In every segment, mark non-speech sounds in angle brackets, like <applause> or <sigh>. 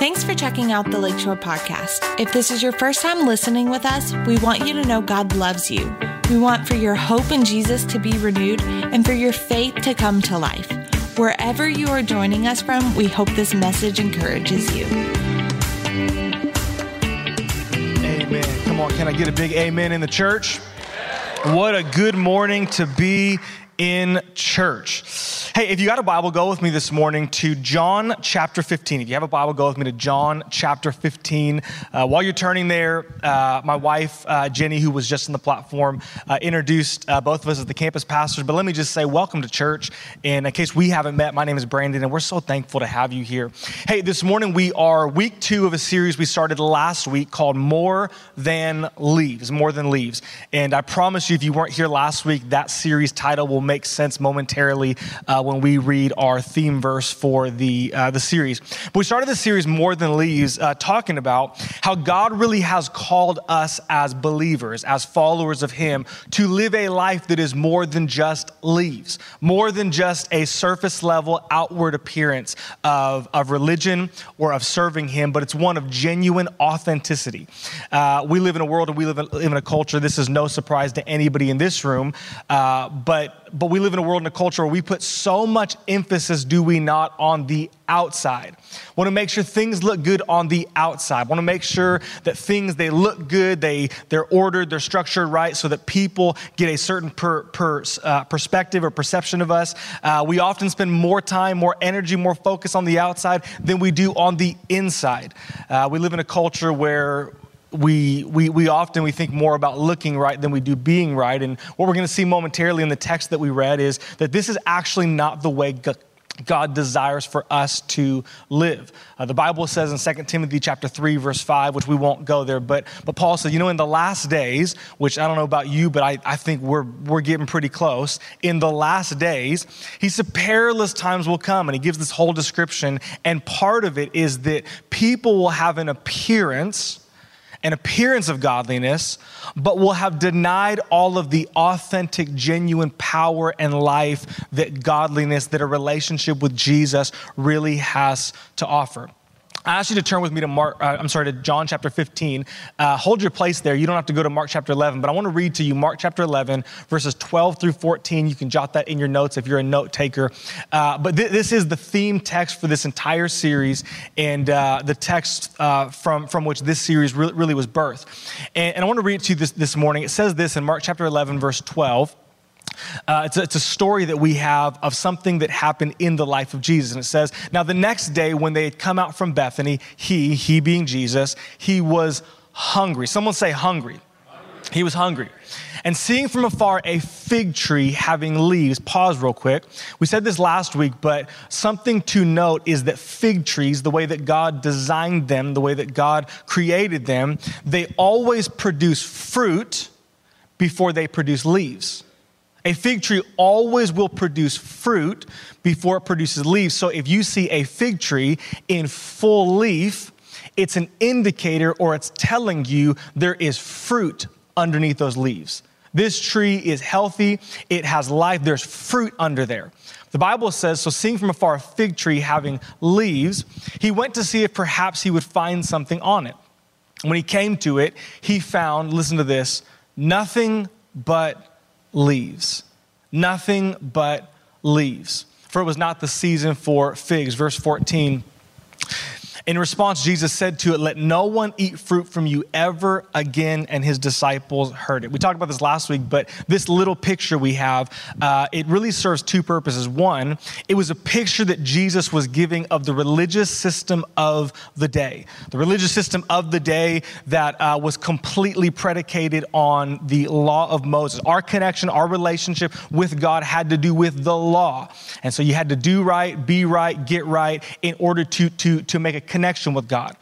Thanks for checking out the Lakeshore Podcast. If this is your first time listening with us, we want you to know God loves you. We want for your hope in Jesus to be renewed and for your faith to come to life. Wherever you are joining us from, we hope this message encourages you. Amen. Come on, can I get a big amen in the church? What a good morning to be in church. Hey, if you got a Bible, go with me this morning to John chapter 15. If you have a Bible, go with me to John chapter 15. Uh, while you're turning there, uh, my wife, uh, Jenny, who was just on the platform, uh, introduced uh, both of us as the campus pastors. But let me just say, welcome to church. And in case we haven't met, my name is Brandon, and we're so thankful to have you here. Hey, this morning we are week two of a series we started last week called More Than Leaves. More Than Leaves. And I promise you, if you weren't here last week, that series title will make sense momentarily uh, when we read our theme verse for the, uh, the series. But we started this series, More Than Leaves, uh, talking about how God really has called us as believers, as followers of Him, to live a life that is more than just leaves, more than just a surface level outward appearance of, of religion or of serving Him, but it's one of genuine authenticity. Uh, we live in a world and we live in, live in, a culture, this is no surprise to anybody in this room, uh, but but we live in a world and a culture where we put so much emphasis, do we not, on the outside. Want to make sure things look good on the outside. Want to make sure that things they look good, they they're ordered, they're structured right, so that people get a certain per, per, uh, perspective or perception of us. Uh, we often spend more time, more energy, more focus on the outside than we do on the inside. Uh, we live in a culture where we, we, we often we think more about looking right than we do being right and what we're going to see momentarily in the text that we read is that this is actually not the way God desires for us to live. Uh, the Bible says in 2 Timothy chapter 3 verse 5, which we won't go there, but, but Paul says, you know, in the last days, which I don't know about you, but I, I think we're, we're getting pretty close. In the last days, he said perilous times will come. And he gives this whole description. And part of it is that people will have an appearance an appearance of godliness, but will have denied all of the authentic, genuine power and life that godliness, that a relationship with Jesus really has to offer. I ask you to turn with me to Mark, uh, I'm sorry, to John chapter 15. Uh, hold your place there. You don't have to go to Mark chapter 11, but I want to read to you Mark chapter 11, verses 12 through 14. You can jot that in your notes if you're a note taker. Uh, but th- this is the theme text for this entire series and uh, the text uh, from, from which this series really, really was birthed. And, and I want to read to you this, this morning. It says this in Mark chapter 11, verse 12. Uh, it's, a, it's, a, story that we have of something that happened in the life of Jesus. And it says, Now the next day, when they had come out from Bethany, he, he being Jesus, he was hungry. Someone say hungry. hungry. He was hungry. And seeing from afar a fig tree having leaves, pause real quick. We said this last week, but something to note is that fig trees, the way that God designed them, the way that God created them, they always produce fruit before they produce leaves. A fig tree always will produce fruit before it produces leaves. So if you see a fig tree in full leaf, it's an indicator or it's telling you there is fruit underneath those leaves. This tree is healthy, it has life, there's fruit under there. The Bible says, so seeing from afar a fig tree having leaves, he went to see if perhaps he would find something on it. When he came to it, he found, listen to this, nothing but leaves. Nothing but leaves. For it was not the season for figs. Verse 14 in response, Jesus said to it, Let no one eat fruit from you ever again. And his disciples heard it. We talked about this last week, but this little picture we have, uh, it really serves two purposes. One, it was a picture that Jesus was giving of the religious system of the day, the religious system of the day that uh, was completely predicated on the law of Moses. Our connection, our relationship with God had to do with the law. And so you had to do right, be right, get right in order to, to, to make a connection with God.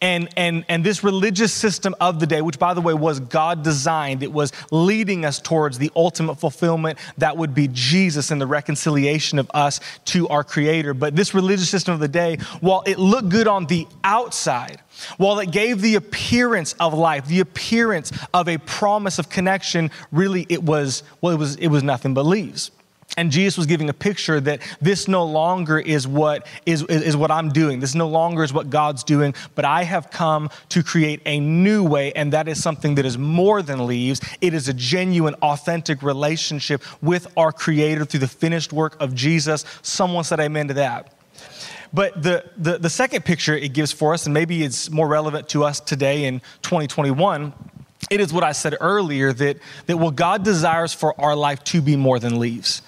And, and, and this religious system of the day, which by the way was God designed, it was leading us towards the ultimate fulfillment that would be Jesus and the reconciliation of us to our Creator. But this religious system of the day, while it looked good on the outside, while it gave the appearance of life, the appearance of a promise of connection, really it was, well, it was, it was nothing but leaves. And Jesus was giving a picture that this no longer is what is, is, is, what I'm doing. This no longer is what God's doing, but I have come to create a new way, and that is something that is more than leaves. It is a genuine, authentic relationship with our Creator through the finished work of Jesus. Someone said amen to that. But the, the, the second picture it gives for us, and maybe it's more relevant to us today in 2021, it is what I said earlier that, that what God desires for our life to be more than leaves.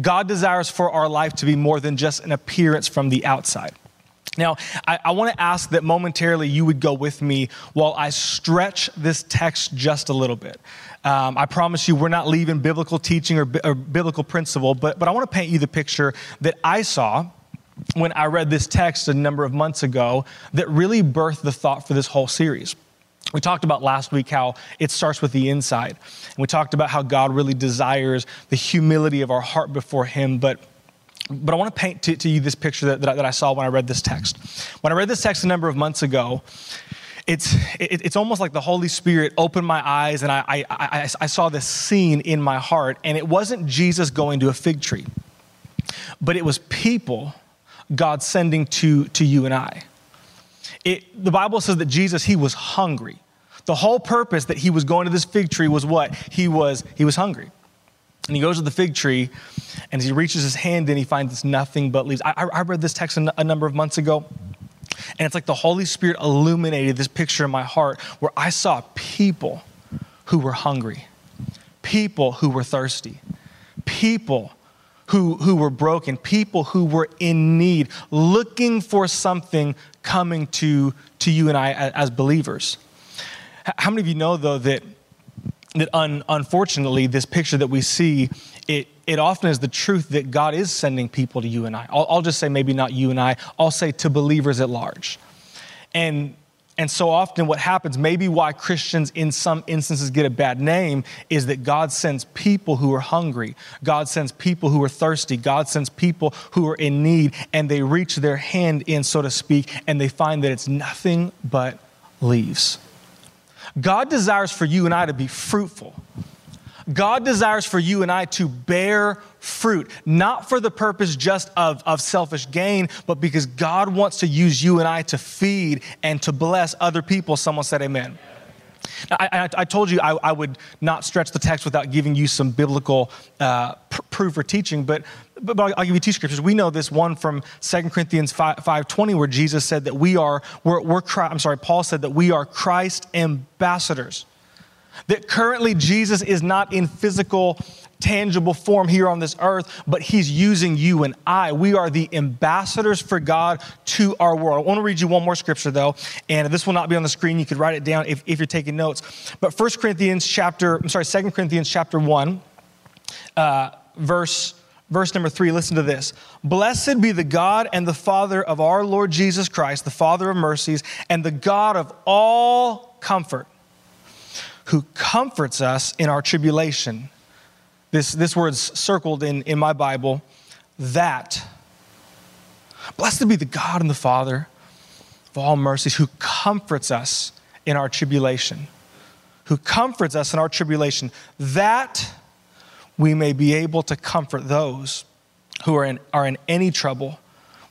God desires for our life to be more than just an appearance from the outside. Now, I, I want to ask that momentarily you would go with me while I stretch this text just a little bit. Um, I promise you, we're not leaving biblical teaching or, or biblical principle, but, but I want to paint you the picture that I saw when I read this text a number of months ago that really birthed the thought for this whole series. We talked about last week how it starts with the inside. And we talked about how God really desires the humility of our heart before Him. But, but I want to paint to, to you this picture that, that I, that, I, saw when I read this text. When I read this text a number of months ago, it's, it, it's almost like the Holy Spirit opened my eyes and I, I, I, I saw this scene in my heart. And it wasn't Jesus going to a fig tree, but it was people God sending to, to you and I. It, the Bible says that Jesus, he was hungry. The whole purpose that he was going to this fig tree was what? He was, he was hungry. And he goes to the fig tree, and as he reaches his hand in, he finds nothing but leaves. I, I read this text a number of months ago, and it's like the Holy Spirit illuminated this picture in my heart where I saw people who were hungry, people who were thirsty, people who, who were broken, people who were in need, looking for something coming to, to you and I as believers. How many of you know, though, that, that un, unfortunately, this picture that we see, it, it often is the truth that God is sending people to you and I. I'll, I'll just say maybe not you and I, I'll say to believers at large. And and so often, what happens, maybe why Christians in some instances get a bad name, is that God sends people who are hungry. God sends people who are thirsty. God sends people who are in need, and they reach their hand in, so to speak, and they find that it's nothing but leaves. God desires for you and I to be fruitful. God desires for you and I to bear fruit, not for the purpose just of, of selfish gain, but because God wants to use you and I to feed and to bless other people. Someone said, Amen. Now, I, I, told you I, I, would not stretch the text without giving you some biblical uh, pr- proof or teaching, but, but, but, I'll give you two scriptures. We know this one from 2 Corinthians 5, 5.20 where Jesus said that we are, we're, we're, I'm sorry, Paul said that we are Christ ambassadors. That currently Jesus is not in physical, tangible form here on this earth, but he's using you and I. We are the ambassadors for God to our world. I want to read you one more scripture though, and this will not be on the screen. You could write it down if, if you're taking notes. But 1 Corinthians chapter, I'm sorry, 2 Corinthians chapter 1, uh, verse verse number three, listen to this. Blessed be the God and the Father of our Lord Jesus Christ, the Father of mercies, and the God of all comfort who comforts us in our tribulation. This, this word's circled in, in my Bible, that. Blessed be the God and the Father of all mercies who comforts us in our tribulation. Who comforts us in our tribulation, that we may be able to comfort those who are in, are in any trouble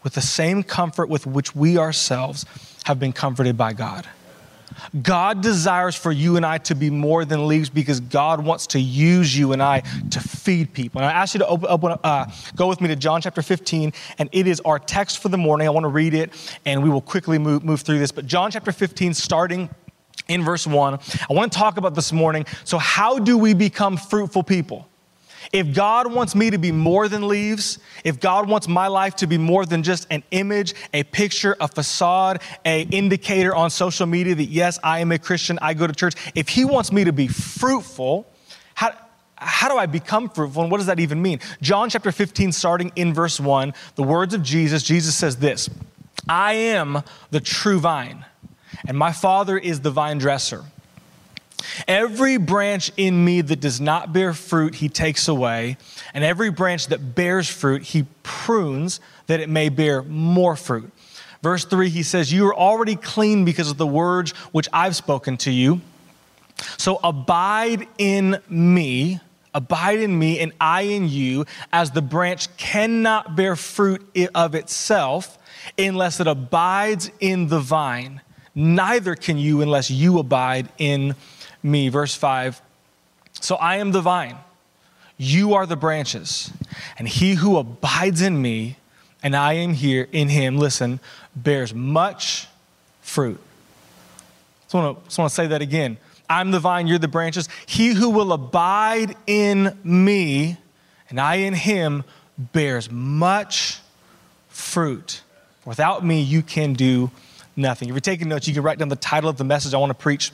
with the same comfort with which we ourselves have been comforted by God. God desires for you and I to be more than leaves because God wants to use you and I to feed people. And I ask you to open, open uh, go with me to John chapter 15, and it is our text for the morning. I want to read it, and we will quickly move, move through this. But John chapter 15, starting in verse 1, I want to talk about this morning. So, how do we become fruitful people? If God wants me to be more than leaves, if God wants my life to be more than just an image, a picture, a facade, a indicator on social media that yes, I am a Christian, I go to church, if he wants me to be fruitful, how, how do I become fruitful and what does that even mean? John chapter 15 starting in verse 1, the words of Jesus, Jesus says this, I am the true vine and my Father is the vine dresser. Every branch in me that does not bear fruit, he takes away. And every branch that bears fruit, he prunes that it may bear more fruit. Verse 3, he says, You are already clean because of the words which I've spoken to you. So abide in me, Abide in me, and I in you, as the branch cannot bear fruit of itself unless it abides in the vine. Neither can you unless you abide in me. Verse 5 So I am the vine, you are the branches, and he who abides in me, and I am here in him, listen, bears much fruit. I just want to say that again. I'm the vine, you're the branches. He who will abide in me and I in him bears much fruit. Without me, you can do nothing. If you're taking notes, you can write down the title of the message I want to preach.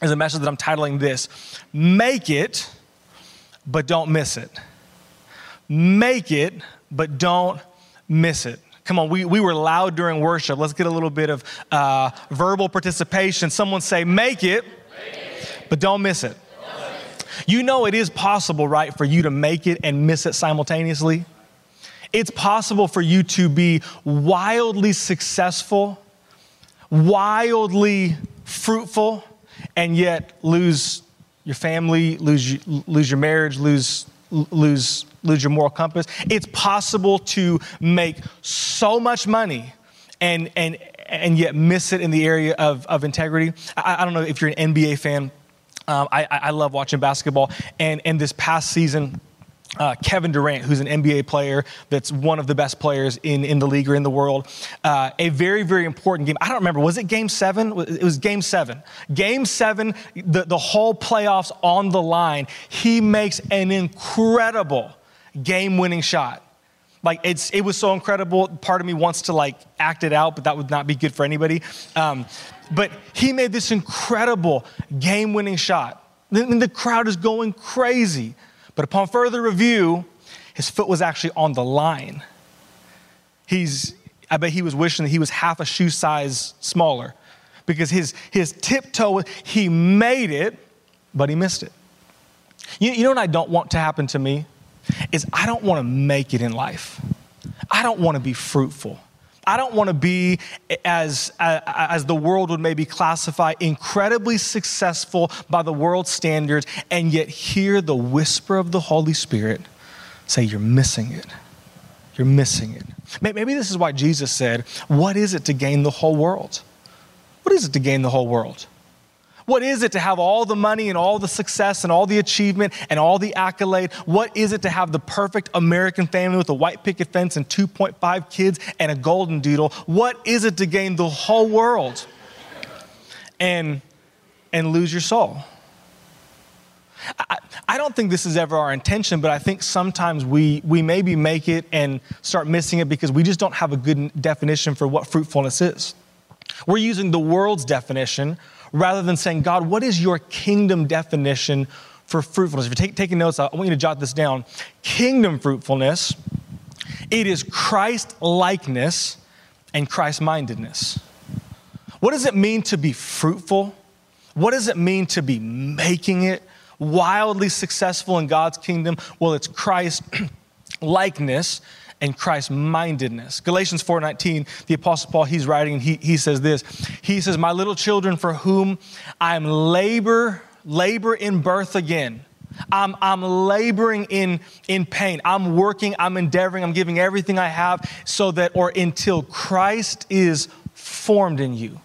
Is a message that I'm titling this Make it, but don't miss it. Make it, but don't miss it. Come on, we, we were loud during worship. Let's get a little bit of uh, verbal participation. Someone say, Make it, but don't miss it. You know, it is possible, right, for you to make it and miss it simultaneously. It's possible for you to be wildly successful, wildly fruitful, and yet lose your family, lose, lose your marriage, lose, lose, lose your moral compass. It's possible to make so much money and, and, and yet miss it in the area of, of integrity. I, I don't know if you're an NBA fan. Um, I, I love watching basketball. And, and this past season, uh, Kevin Durant, who's an NBA player that's one of the best players in, in the league or in the world. Uh, a very, very important game. I don't remember, was it game seven? It was game seven. Game seven, the, the whole playoffs on the line. He makes an incredible game winning shot. Like it's, it was so incredible. Part of me wants to like act it out, but that would not be good for anybody. Um, but he made this incredible game winning shot. And the crowd is going crazy. But upon further review, his foot was actually on the line. He's, I bet he was wishing that he was half a shoe size smaller because his, his tiptoe, he made it, but he missed it. You, you know what I don't want to happen to me? Is I don't want to make it in life. I don't want to be fruitful. I don't want to be, as, as the world would maybe classify, incredibly successful by the world's standards, and yet hear the whisper of the Holy Spirit say, You're missing it. You're missing it. Maybe this is why Jesus said, What is it to gain the whole world? What is it to gain the whole world? What is it to have all the money and all the success and all the achievement and all the accolade? What is it to have the perfect American family with a white picket fence and 2.5 kids and a golden doodle? What is it to gain the whole world and, and lose your soul? I, I, don't think this is ever our intention, but I think sometimes we, we maybe make it and start missing it because we just don't have a good definition for what fruitfulness is. We're using the world's definition rather than saying, God, what is your kingdom definition for fruitfulness? If you're take, taking notes, I want you to jot this down. Kingdom fruitfulness, it is Christ likeness and Christ mindedness. What does it mean to be fruitful? What does it mean to be making it wildly successful in God's kingdom? Well, it's Christ <clears throat> likeness and Christ mindedness. Galatians 4:19, the apostle Paul he's writing and he, he says this. He says, "My little children for whom I am labor labor in birth again." I'm, I'm laboring in, in pain. I'm working, I'm endeavoring, I'm giving everything I have so that, or until Christ is formed in you.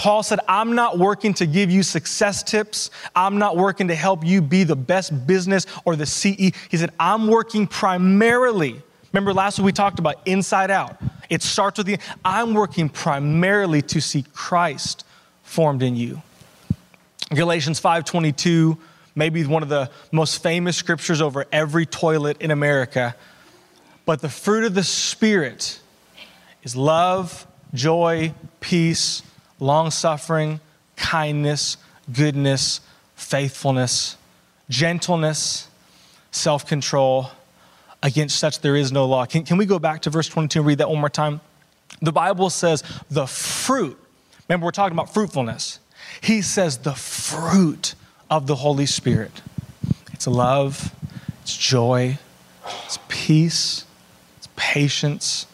Paul said, I'm not working to give you success tips. I'm not working to help you be the best business or the CE. He said, I'm working primarily. Remember last week we talked about inside out. It starts with the, I'm working primarily to see Christ formed in you. Galatians 5:22, maybe one of the most famous scriptures over every toilet in America. But the fruit of the Spirit is love, joy, peace, long suffering, kindness, goodness, faithfulness, gentleness, self control. Against such there is no law. Can, can we go back to verse 22 and read that one more time? The Bible says the fruit, remember, we're talking about fruitfulness. He says the fruit of the Holy Spirit. It's love, it's joy, it's peace, it's patience,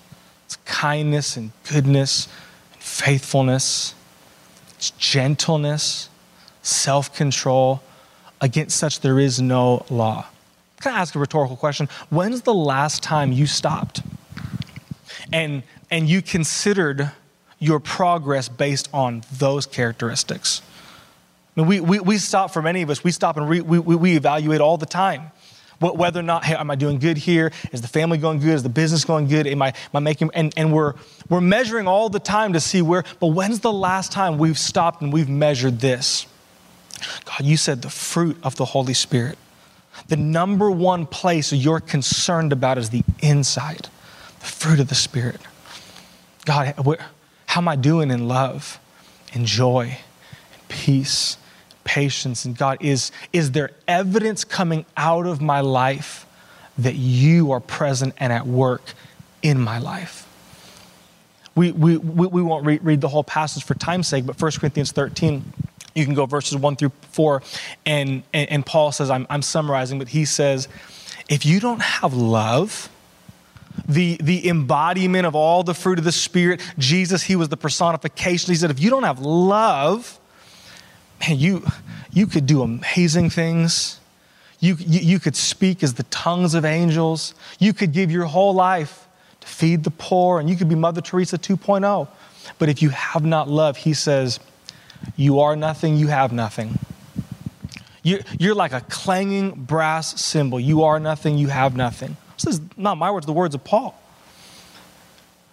it's kindness and goodness faithfulness, it's gentleness, self control. against such there is no law. Can I ask a rhetorical question? When's the last time you stopped and, and you considered your progress based on those characteristics? I mean, we, we, we stop, for many of us, we stop and re, we, we evaluate all the time. Whether or not, hey, am I doing good here? Is the family going good? Is the business going good? Am I, am I making, and, and we're, we're measuring all the time to see where, but when's the last time we've stopped and we've measured this? God, you said the fruit of the Holy Spirit. The number one place you're concerned about is the inside, the fruit of the Spirit. God, how am I doing in love, in joy, in peace, patience? And God, is, is there evidence coming out of my life that you are present and at work in my life? We, we, we, won't read, read the whole passage for time's sake, but 1 Corinthians 13 you can go verses one through four, and, and, and Paul says, I'm, I'm summarizing, but he says, if you don't have love, the, the embodiment of all the fruit of the Spirit, Jesus, he was the personification. He said, if you don't have love, man, you, you could do amazing things. You, you, you could speak as the tongues of angels. You could give your whole life to feed the poor, and you could be Mother Teresa 2.0. But if you have not love, he says, you are nothing, you have nothing. You're, like a clanging brass cymbal. You are nothing, you have nothing. This is not my words, the words of Paul.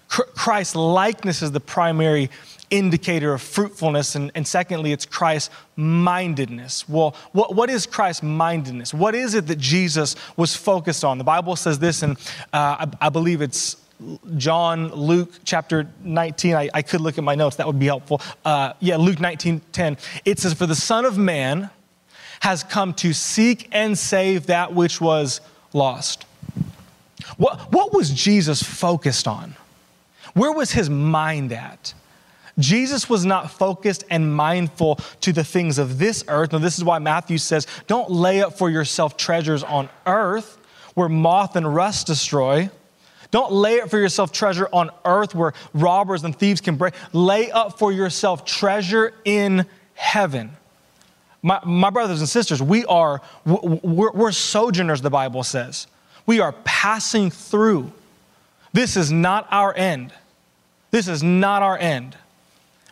Christ's likeness is the primary indicator of fruitfulness. And, and secondly, it's Christ mindedness. Well, what, what is Christ mindedness? What is it that Jesus was focused on? The Bible says this, and uh, I, I believe it's John, Luke chapter 19. I, I, could look at my notes, that would be helpful. Uh, yeah, Luke 19 10. It says, For the Son of Man has come to seek and save that which was lost. What, what was Jesus focused on? Where was his mind at? Jesus was not focused and mindful to the things of this earth. And this is why Matthew says, Don't lay up for yourself treasures on earth where moth and rust destroy don't lay up for yourself treasure on earth where robbers and thieves can break. Lay up for yourself treasure in heaven. My, my brothers and sisters, we are, we're, we're sojourners, the Bible says. We are passing through. This is not our end. This is not our end.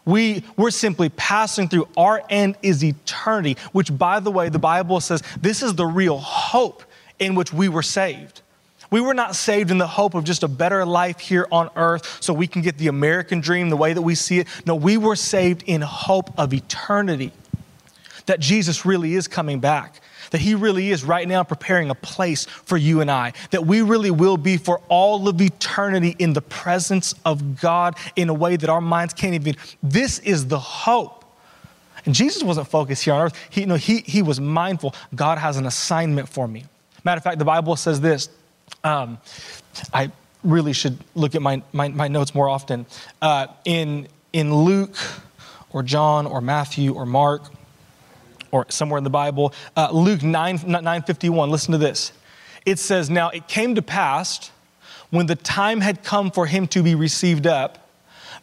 We, we're simply passing through. Our end is eternity, which, by the way, the Bible says this is the real hope in which we were saved. We were not saved in the hope of just a better life here on earth so we can get the American dream the way that we see it. No, we were saved in hope of eternity. That Jesus really is coming back. That he really is right now preparing a place for you and I. That we really will be for all of eternity in the presence of God in a way that our minds can't even. This is the hope. And Jesus wasn't focused here on earth. He, you know, he, he was mindful. God has an assignment for me. Matter of fact, the Bible says this um, I really should look at my, my, my notes more often. Uh, in, in Luke or John or Matthew or Mark or somewhere in the Bible, uh, Luke 9, 951, listen to this. It says, Now it came to pass when the time had come for him to be received up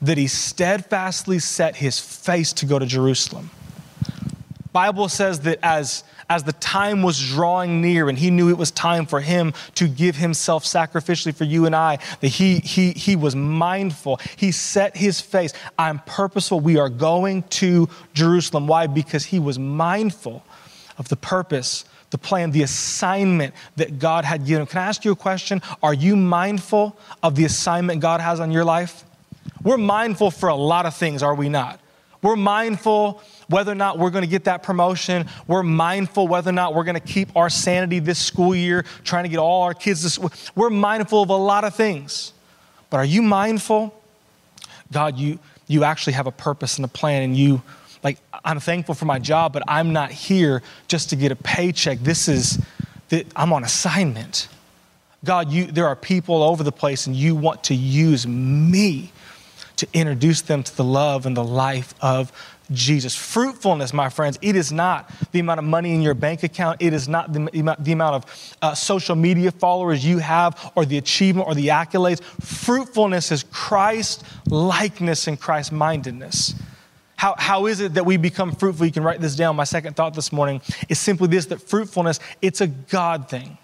that he steadfastly set his face to go to Jerusalem. Bible says that as as the time was drawing near and he knew it was time for him to give himself sacrificially for you and I, that he, he, he was mindful. He set his face. I'm purposeful. We are going to Jerusalem. Why? Because he was mindful of the purpose the plan, the assignment that God had given him. Can I ask you a question? Are you mindful of the assignment God has on your life? We're mindful for a lot of things, are we not? We're mindful whether or not we're going to get that promotion. We're mindful whether or not we're going to keep our sanity this school year, trying to get all our kids this. We're mindful of a lot of things. But are you mindful? God, you, you actually have a purpose and a plan, and you, like, I'm thankful for my job, but I'm not here just to get a paycheck. This is, that I'm on assignment. God, you, there are people all over the place, and you want to use me to introduce them to the love and the life of Jesus. Fruitfulness, my friends, it is not the amount of money in your bank account. It is not the, the amount of uh, social media followers you have or the achievement or the accolades. Fruitfulness is Christ likeness and Christ mindedness. How, how is it that we become fruitful? You can write this down. My second thought this morning is simply this that fruitfulness, it's a God thing.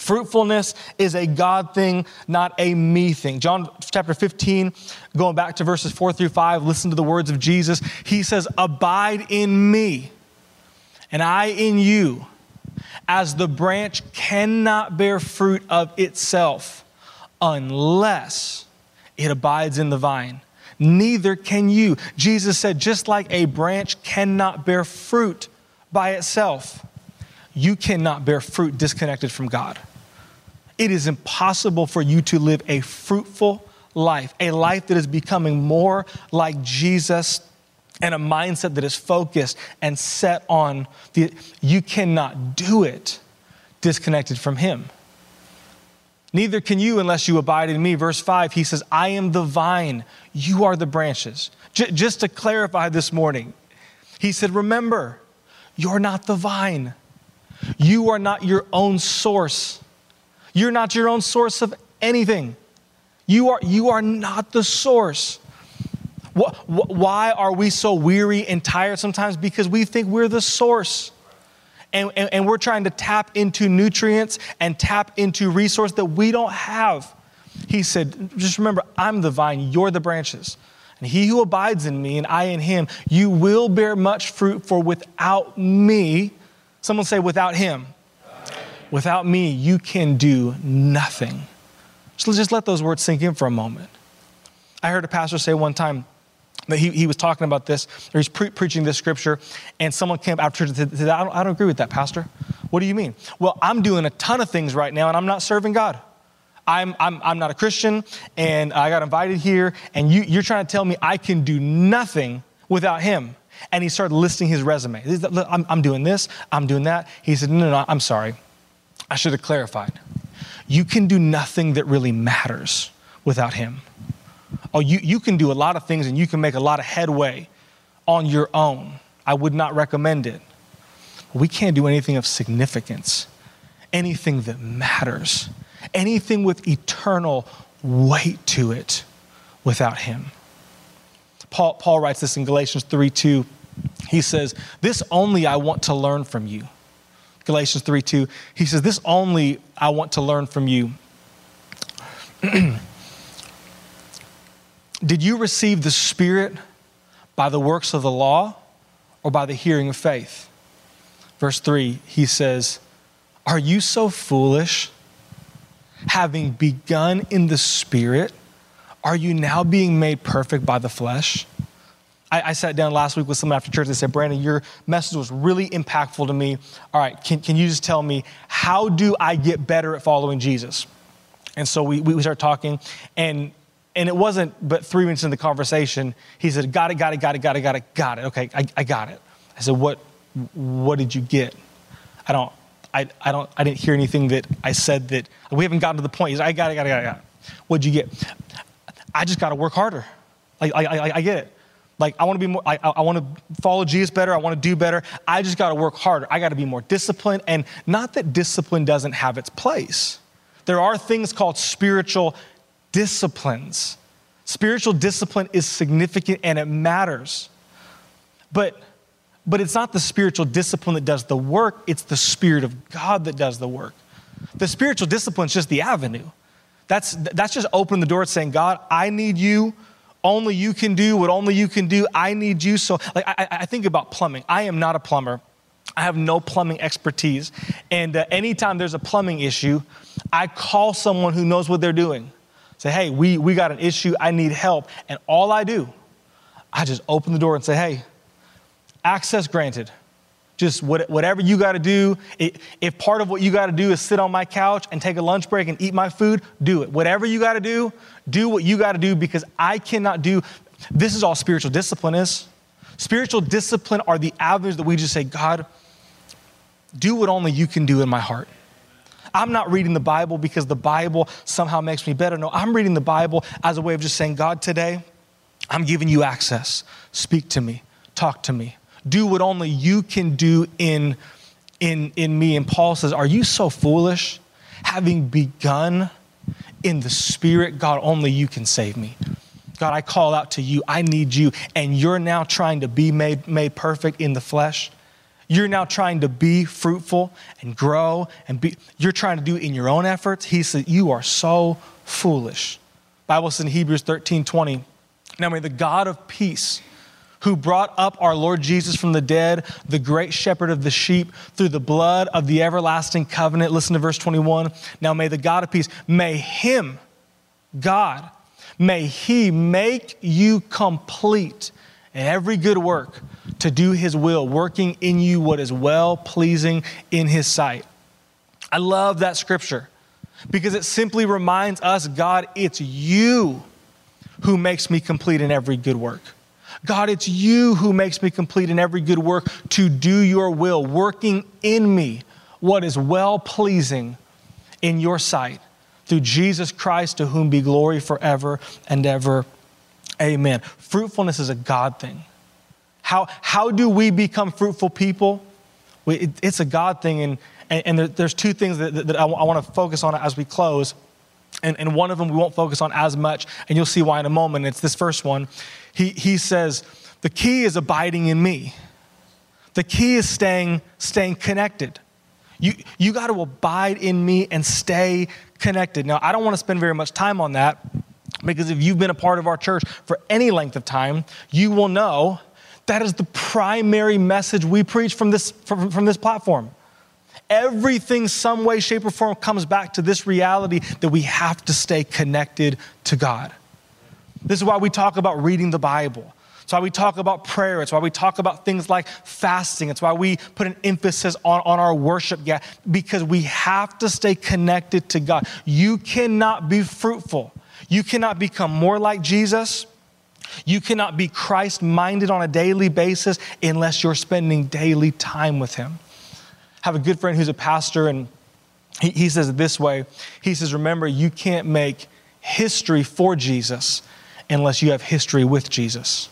Fruitfulness is a God thing, not a me thing. John chapter 15, going back to verses 4 through 5, listen to the words of Jesus. He says, Abide in me, and I in you, as the branch cannot bear fruit of itself unless it abides in the vine neither can you. Jesus said, just like a branch cannot bear fruit by itself, you cannot bear fruit disconnected from God. It is impossible for you to live a fruitful life, a life that is becoming more like Jesus and a mindset that is focused and set on the, you cannot do it disconnected from Him. Neither can you unless you abide in me. Verse 5, he says, I am the vine, you are the branches. J- just to clarify this morning, he said, Remember, you're not the vine. You are not your own source. You're not your own source of anything. You are, you are not the source. Why are we so weary and tired sometimes? Because we think we're the source and, and, and we're trying to tap into nutrients and tap into resource that we don't have. He said, just remember, I'm the vine, you're the branches. And he who abides in me and I in him, you will bear much fruit, for without me, someone say, without him, without me, you can do nothing. So just let those words sink in for a moment. I heard a pastor say one time, that he, he was talking about this, or he's pre- preaching this scripture, and someone came up after and said, I don't, I don't agree with that, Pastor. What do you mean? Well, I'm doing a ton of things right now, and I'm not serving God. I'm, I'm, I'm not a Christian, and I got invited here, and you, you're trying to tell me I can do nothing without Him. And he started listing his resume. I'm, I'm doing this, I'm doing that. He said, No, no, no, I'm sorry. I should have clarified. You can do nothing that really matters without Him. Oh, you, you can do a lot of things and you can make a lot of headway on your own. I would not recommend it. We can't do anything of significance, anything that matters, anything with eternal weight to it without Him. Paul, Paul writes this in Galatians 3 2. He says, This only I want to learn from you. Galatians 3 2. He says, This only I want to learn from you. <clears throat> Did you receive the Spirit by the works of the law or by the hearing of faith? Verse 3, he says, Are you so foolish? Having begun in the Spirit, are you now being made perfect by the flesh? I, I, sat down last week with someone after church. They said, Brandon, your message was really impactful to me. All right, can, can you just tell me, how do I get better at following Jesus? And so we, we started talking, and and it wasn't but three minutes in the conversation, he said, Got it, got it, got it, got it, got it, got it. Okay, I, I got it. I said, What what did you get? I don't I, I don't I didn't hear anything that I said that we haven't gotten to the point. He said, I got it, got it, got it, got it. What'd you get? I just gotta work harder. Like I, I, I get it. Like I want to be more. I, I want to follow Jesus better. I want to do better. I just got to work harder. I got to be more disciplined. And not that discipline doesn't have its place. There are things called spiritual disciplines. Spiritual discipline is significant and it matters. But, but it's not the spiritual discipline that does the work, it's the Spirit of God that does the work. The spiritual discipline is just the avenue. That's, that's just opening the door saying, God, I need you. Only you can do what only you can do. I need you. So, like, I, I think about plumbing. I am not a plumber. I have no plumbing expertise. And uh, anytime there's a plumbing issue, I call someone who knows what they're doing. Say, hey, we, we got an issue, I need help. And all I do, I just open the door and say, hey, access granted. Just what, whatever you got to do. if part of what you got to do is sit on my couch and take a lunch break and eat my food, do it. Whatever you got to do, do what you got to do because I cannot do. This is all spiritual discipline is. Spiritual discipline are the avenues that we just say, God, do what only you can do in my heart. I'm not reading the Bible because the Bible somehow makes me better. No, I'm reading the Bible as a way of just saying, God, today, I'm giving you access. Speak to me, talk to me, do what only you can do in, in, in me. And Paul says, Are you so foolish? Having begun in the Spirit, God, only you can save me. God, I call out to you. I need you. And you're now trying to be made, made perfect in the flesh. You're now trying to be fruitful and grow and be, you're trying to do it in your own efforts. He said, You are so foolish. Bible says in Hebrews 13 20, now may the God of peace, who brought up our Lord Jesus from the dead, the great shepherd of the sheep, through the blood of the everlasting covenant. Listen to verse 21. Now may the God of peace, may him, God, may he make you complete in every good work to do his will, working in you what is well pleasing in his sight. I love that scripture because it simply reminds us God, it's you who makes me complete in every good work. God, it's you who makes me complete in every good work to do your will, working in me what is well pleasing in your sight through Jesus Christ, to whom be glory forever and ever. Amen. Fruitfulness is a God thing. How, how do we become fruitful people? We, it, it's a God thing, and, and, and there, there's two things that, that, I, I want to focus on as we close. And, and one of them we won't focus on as much, and you'll see why in a moment. It's this first one. He, he says, The key is abiding in me. The key is staying, staying connected. You, you got to abide in me and stay connected. Now, I don't want to spend very much time on that because if you've been a part of our church for any length of time, you will know that is the primary message we preach from this, from, from this platform. Everything, some way, shape, or form, comes back to this reality that we have to stay connected to God. This is why we talk about reading the Bible. It's why we talk about prayer. It's why we talk about things like fasting. It's why we put an emphasis on, on our worship, yeah, because we have to stay connected to God. You cannot be fruitful. You cannot become more like Jesus. You cannot be Christ minded on a daily basis unless you're spending daily time with Him have a good friend who's a pastor, and he, he says it this way He says, Remember, you can't make history for Jesus unless you have history with Jesus.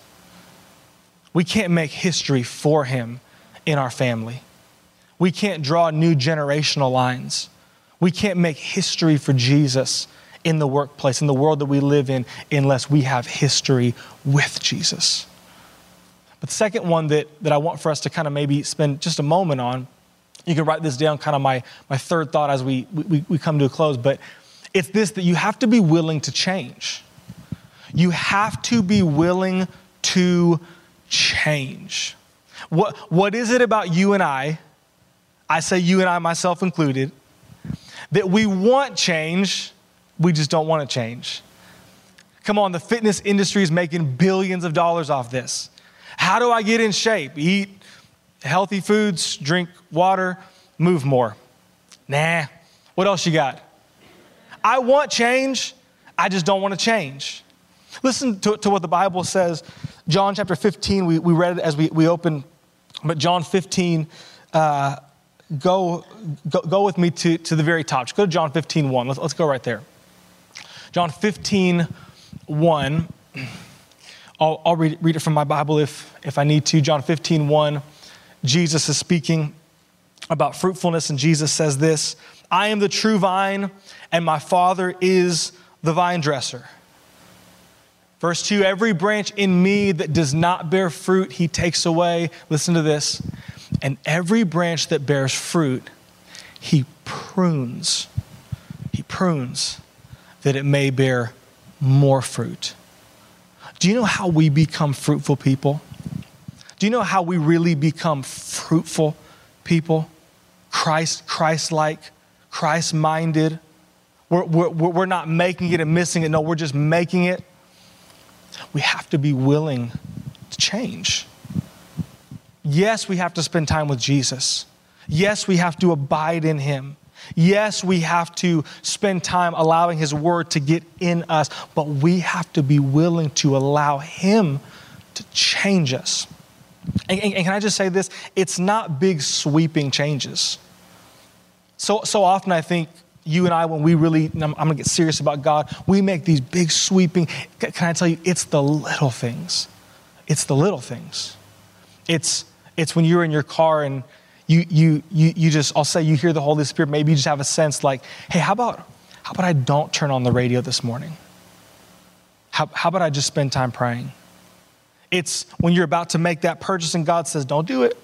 We can't make history for Him in our family. We can't draw new generational lines. We can't make history for Jesus in the workplace, in the world that we live in, unless we have history with Jesus. But the second one that, that I want for us to kind of maybe spend just a moment on you can write this down, kind of my, my third thought as we, we, we come to a close, but it's this that you have to be willing to change. You have to be willing to change. What, what is it about you and I? I say you and I, myself included, that we want change, we just don't want to change. Come on, the fitness industry is making billions of dollars off this. How do I get in shape? Eat healthy foods, drink water, move more. Nah. What else you got? I want change, I just don't want to change. Listen to, to what the Bible says. John chapter 15, we, we read it as we, we opened, but John 15, uh, go, go, go with me to, to the very top. Just go to John 15, 1. Let's, let's go right there. John 15, 1. I'll, I'll read, read it from my Bible if, if I need to. John 15, 1. Jesus is speaking about fruitfulness, and Jesus says this I am the true vine, and my Father is the vine dresser. Verse 2 Every branch in me that does not bear fruit, he takes away. Listen to this. And every branch that bears fruit, he prunes. He prunes that it may bear more fruit. Do you know how we become fruitful people? Do you know how we really become fruitful people? Christ, Christ like, Christ minded. We're, we're, we're not making it and missing it. No, we're just making it. We have to be willing to change. Yes, we have to spend time with Jesus. Yes, we have to abide in Him. Yes, we have to spend time allowing His Word to get in us, but we have to be willing to allow Him to change us. And, and, and can I just say this? It's not big sweeping changes. So, so often I think you and I, when we really, I'm, gonna get serious about God, we make these big sweeping, can I tell you, it's the little things. It's the little things. It's, it's when you're in your car and you, you, you, you just, I'll say you hear the Holy Spirit, maybe you just have a sense like, hey, how about, how about I don't turn on the radio this morning? how, how about I just spend time praying? It's when you're about to make that purchase and God says, don't do it.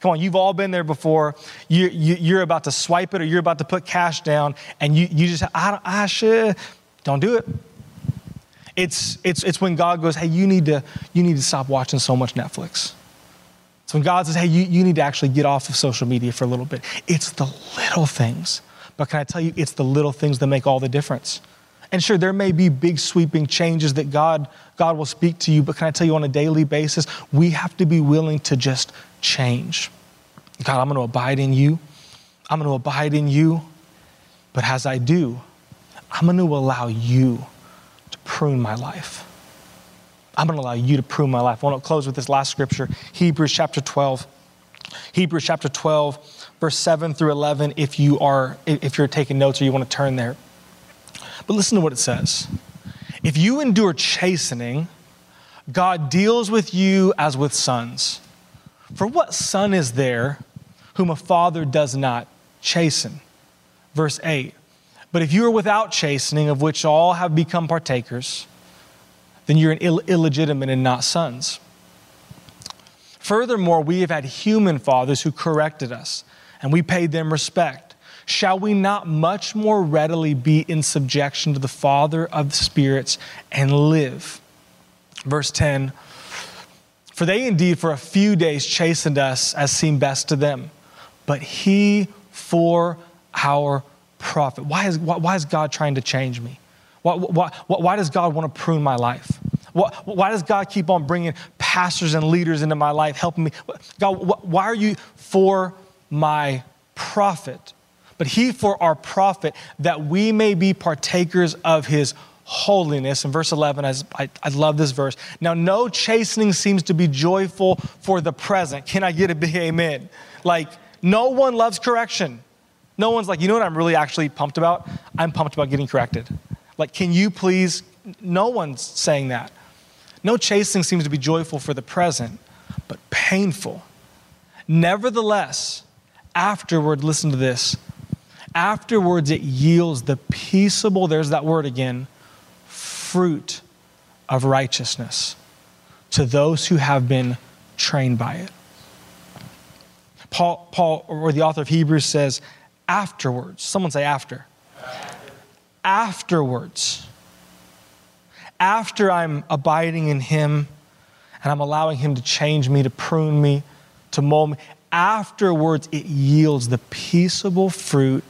Come on, you've all been there before. You, you, you're about to swipe it or you're about to put cash down and you, you just, I, I should, don't do it. It's, it's, it's when God goes, hey, you need, to, you need to stop watching so much Netflix. It's when God says, hey, you, you need to actually get off of social media for a little bit. It's the little things. But can I tell you, it's the little things that make all the difference. And sure, there may be big sweeping changes that God, God will speak to you, but can I tell you on a daily basis, we have to be willing to just change. God, I'm going to abide in you. I'm going to abide in you. But as I do, I'm going to allow you to prune my life. I'm going to allow you to prune my life. I want to close with this last scripture Hebrews chapter 12. Hebrews chapter 12, verse 7 through 11, if you are if you're taking notes or you want to turn there. But listen to what it says. If you endure chastening, God deals with you as with sons. For what son is there whom a father does not chasten? Verse 8. But if you are without chastening, of which all have become partakers, then you're an Ill- illegitimate and not sons. Furthermore, we have had human fathers who corrected us, and we paid them respect. Shall we not much more readily be in subjection to the Father of the spirits and live? Verse 10 For they indeed for a few days chastened us as seemed best to them, but He for our profit. Why is, why, why is God trying to change me? Why, why, why does God want to prune my life? Why, why does God keep on bringing pastors and leaders into my life, helping me? God, why are you for my profit? But He for our profit, that we may be partakers of His holiness. In verse 11, I, I love this verse. Now, no chastening seems to be joyful for the present. Can I get a big amen? Like, no one loves correction. No one's like, you know what I'm really actually pumped about? I'm pumped about getting corrected. Like, can you please? No one's saying that. No chastening seems to be joyful for the present, but painful. Nevertheless, afterward, listen to this. Afterwards, it yields the peaceable, there's that word again, fruit of righteousness to those who have been trained by it. Paul, Paul, or the author of Hebrews says, afterwards. Someone say after. Afterwards after I'm abiding in Him and I'm allowing Him to change me, to prune me, to mold me, afterwards it yields the peaceable fruit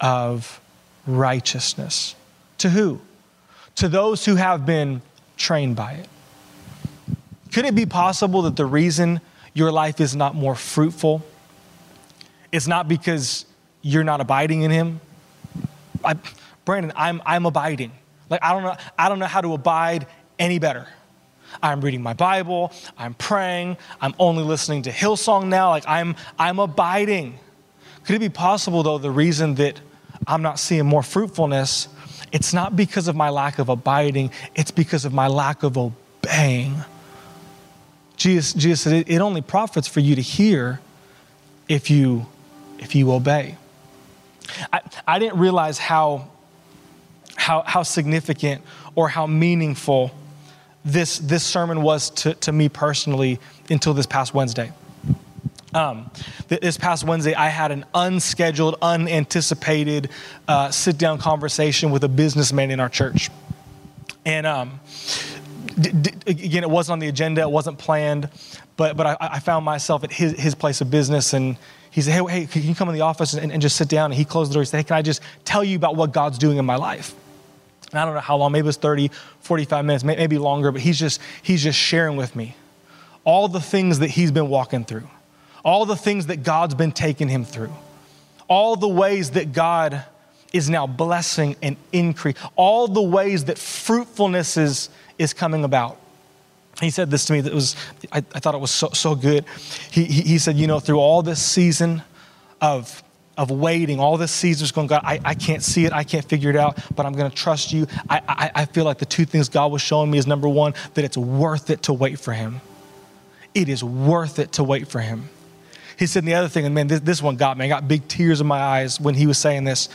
of righteousness. To who? To those who have been trained by it. Could it be possible that the reason your life is not more fruitful is not because you're not abiding in Him? I, Brandon, I'm, I'm abiding. Like, I don't know, I don't know how to abide any better. I'm reading my Bible, I'm praying, I'm only listening to Hillsong now. Like, I'm, I'm abiding. Could it be possible, though, the reason that I'm not seeing more fruitfulness, it's not because of my lack of abiding, it's because of my lack of obeying. Jesus, Jesus said, it, it only profits for you to hear if you, if you obey. I, I didn't realize how how, how significant or how meaningful this, this sermon was to, to me personally until this past Wednesday. Um, this past Wednesday, I had an unscheduled, unanticipated uh, sit down conversation with a businessman in our church. And um, d- d- again, it wasn't on the agenda, it wasn't planned, but, but I, I, found myself at his, his place of business and he said, hey, hey, can you come in the office and, and just sit down? And he closed the door. He said, hey, can I just tell you about what God's doing in my life? And I don't know how long, maybe it was 30, 45 minutes, maybe longer, but he's just, he's just sharing with me all the things that he's been walking through, all the things that God's been taking him through, all the ways that God is now blessing and increase, all the ways that fruitfulness is, is coming about. He said this to me that was, I, I thought it was so, so good. He, he, he said, you know, through all this season of of waiting, all this seasons going, God, I, I can't see it, I can't figure it out, but I'm going to trust you. I, I, I feel like the two things God was showing me is number one, that it's worth it to wait for Him. It is worth it to wait for Him. He said, the other thing, and man, this, this one got me. I got big tears in my eyes when he was saying this.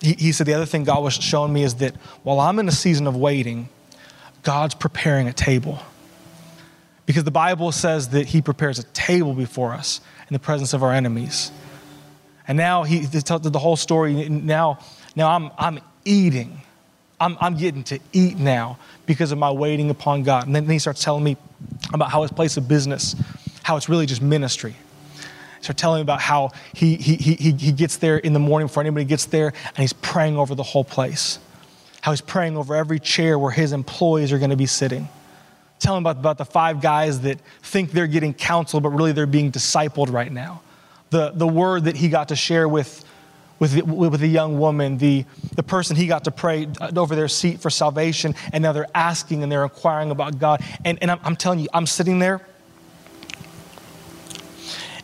He, he said, the other thing God was showing me is that while I'm in a season of waiting, God's preparing a table. Because the Bible says that He prepares a table before us in the presence of our enemies. And now He tells the whole story. Now, now I'm, I'm eating. I'm, I'm getting to eat now because of my waiting upon God. And then He starts telling me about how His place of business, how it's really just ministry. Start telling me about how he, he, he, he gets there in the morning before anybody gets there and he's praying over the whole place how he's praying over every chair where his employees are going to be sitting. Tell him about, about the five guys that think they're getting counsel, but really they're being discipled right now. The, the word that he got to share with, with, the, with the young woman, the, the person he got to pray over their seat for salvation, and now they're asking and they're inquiring about God. And, and I'm, I'm telling you, I'm sitting there,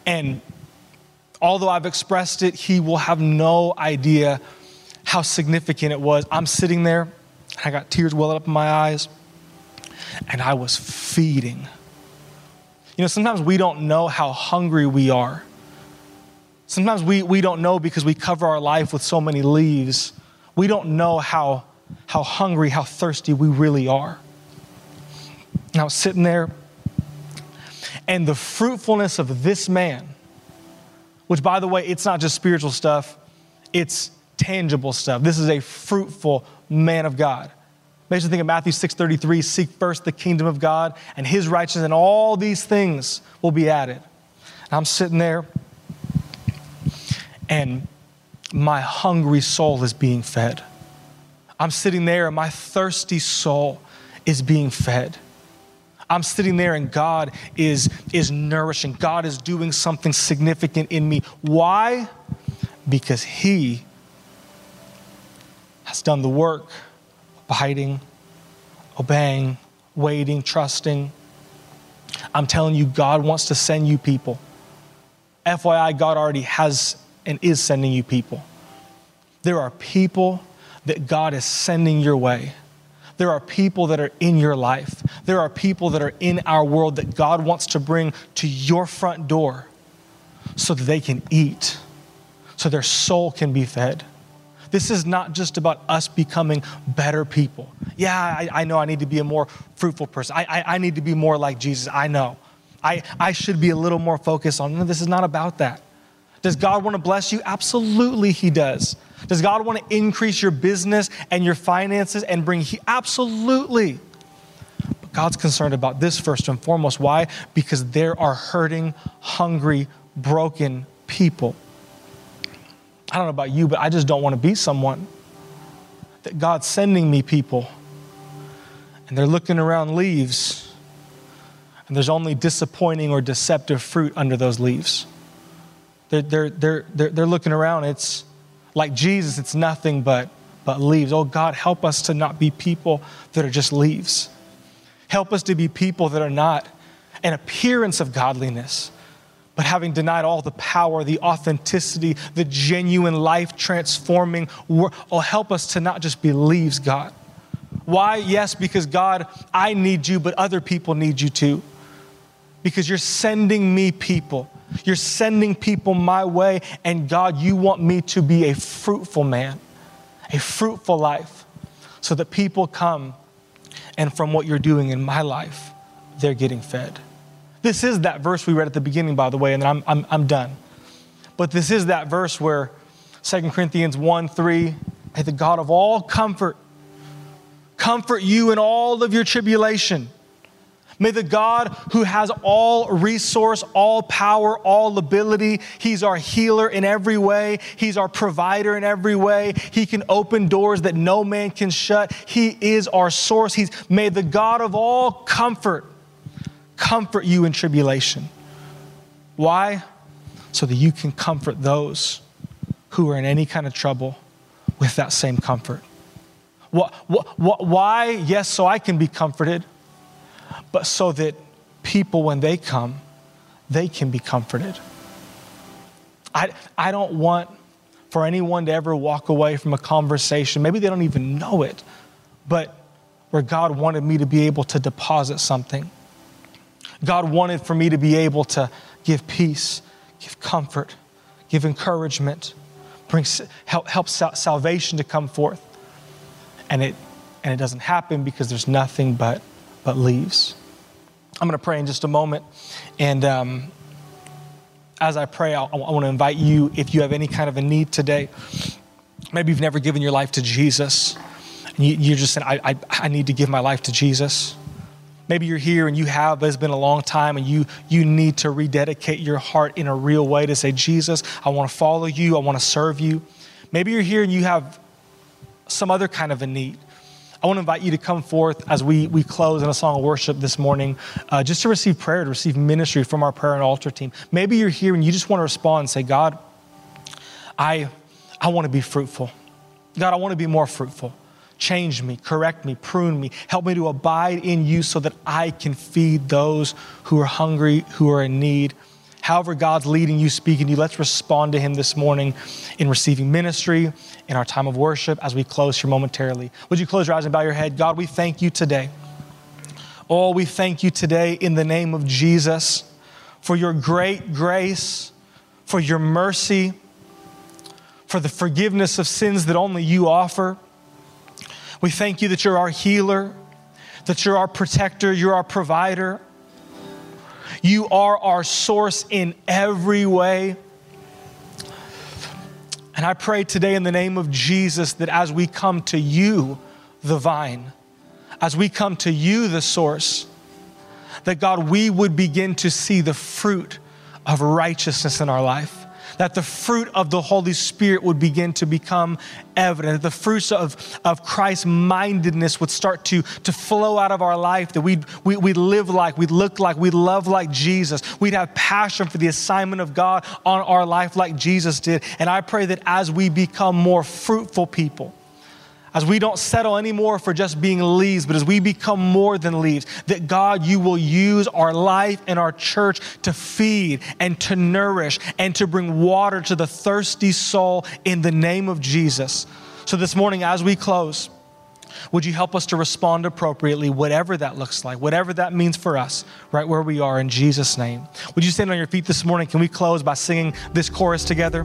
and although I've expressed it, he will have no idea how significant it was. I'm sitting there, I got tears welling up in my eyes, and I was feeding. You know, sometimes we don't know how hungry we are. Sometimes we, we don't know because we cover our life with so many leaves. We don't know how, how hungry, how thirsty we really are. And I was sitting there, and the fruitfulness of this man, which, by the way, it's not just spiritual stuff, it's tangible stuff. This is a fruitful man of God. Makes me think of Matthew 6:33, seek first the kingdom of God and his righteousness, and all these things will be added. And I'm sitting there, and my hungry soul is being fed. I'm sitting there, and my thirsty soul is being fed. I'm sitting there and God is, is nourishing. God is doing something significant in me. Why? Because He has done the work, abiding, obeying, waiting, trusting. I'm telling you, God wants to send you people. FYI, God already has and is sending you people. There are people that God is sending your way. There are people that are in your life. There are people that are in our world that God wants to bring to your front door so that they can eat, so their soul can be fed. This is not just about us becoming better people. Yeah, I, I know I need to be a more fruitful person. I, I, I, need to be more like Jesus. I know. I, I should be a little more focused on, no, this is not about that. Does God want to bless you? Absolutely, He does. Does God want to increase your business and your finances and bring He? Absolutely. But God's concerned about this first and foremost. Why? Because there are hurting, hungry, broken people I don't know about you, but I just don't want to be someone that God's sending me people and they're looking around leaves and there's only disappointing or deceptive fruit under those leaves. They're, they're, they're, they're, they're looking around, it's like Jesus, it's nothing but, but leaves. Oh God, help us to not be people that are just leaves. Help us to be people that are not an appearance of godliness but having denied all the power, the authenticity, the genuine life transforming work, will oh, help us to not just be leaves, God. Why? Yes, because God, I need you, but other people need you too. Because you're sending me people. You're sending people my way, and God, you want me to be a fruitful man, a fruitful life, so that people come and from what you're doing in my life, they're getting fed. This is that verse we read at the beginning, by the way, and I'm, I'm, I'm done. But this is that verse where 2 Corinthians 1 3, may the God of all comfort comfort you in all of your tribulation. May the God who has all resource, all power, all ability, He's our healer in every way. He's our provider in every way. He can open doors that no man can shut. He is our source. He's may the God of all comfort comfort you in tribulation. Why? So that you can comfort those who are in any kind of trouble with that same comfort. What, why? Yes, so I can be comforted, but so that people, when they come, they can be comforted. I, I don't want for anyone to ever walk away from a conversation, maybe they don't even know it, but where God wanted me to be able to deposit something God wanted for me to be able to give peace, give comfort, give encouragement, bring help, help salvation to come forth. And it, and it doesn't happen because there's nothing but, but leaves. I'm going to pray in just a moment. And um, as I pray, I, I want to invite you, if you have any kind of a need today, maybe you've never given your life to Jesus, and you, are just saying, I, I, I need to give my life to Jesus. Maybe you're here and you have, but it's been a long time, and you, you need to rededicate your heart in a real way to say, Jesus, I want to follow you, I want to serve you. Maybe you're here and you have some other kind of a need. I want to invite you to come forth as we, we close in a song of worship this morning, uh, just to receive prayer, to receive ministry from our prayer and altar team. Maybe you're here and you just want to respond and say, God, I, I want to be fruitful. God, I want to be more fruitful. Change me, correct me, prune me, help me to abide in you so that I can feed those who are hungry, who are in need. However, God's leading you, speaking to you, let's respond to Him this morning in receiving ministry, in our time of worship as we close here momentarily. Would you close your eyes and bow your head? God, we thank you today. Oh, we thank you today in the name of Jesus for your great grace, for your mercy, for the forgiveness of sins that only you offer. We thank you that you're our healer, that you're our protector, you're our provider. You are our source in every way. And I pray today in the name of Jesus that as we come to you, the vine, as we come to you, the source, that God, we would begin to see the fruit of righteousness in our life that the fruit of the Holy Spirit would begin to become evident, that the fruits of, of Christ's mindedness would start to, to flow out of our life, that we'd, we, we live like, we'd look like, we'd love like Jesus. We'd have passion for the assignment of God on our life like Jesus did. And I pray that as we become more fruitful people, as we don't settle anymore for just being leaves, but as we become more than leaves, that God, you will use our life and our church to feed and to nourish and to bring water to the thirsty soul in the name of Jesus. So this morning, as we close, would you help us to respond appropriately, whatever that looks like, whatever that means for us, right where we are, in Jesus' name? Would you stand on your feet this morning? Can we close by singing this chorus together?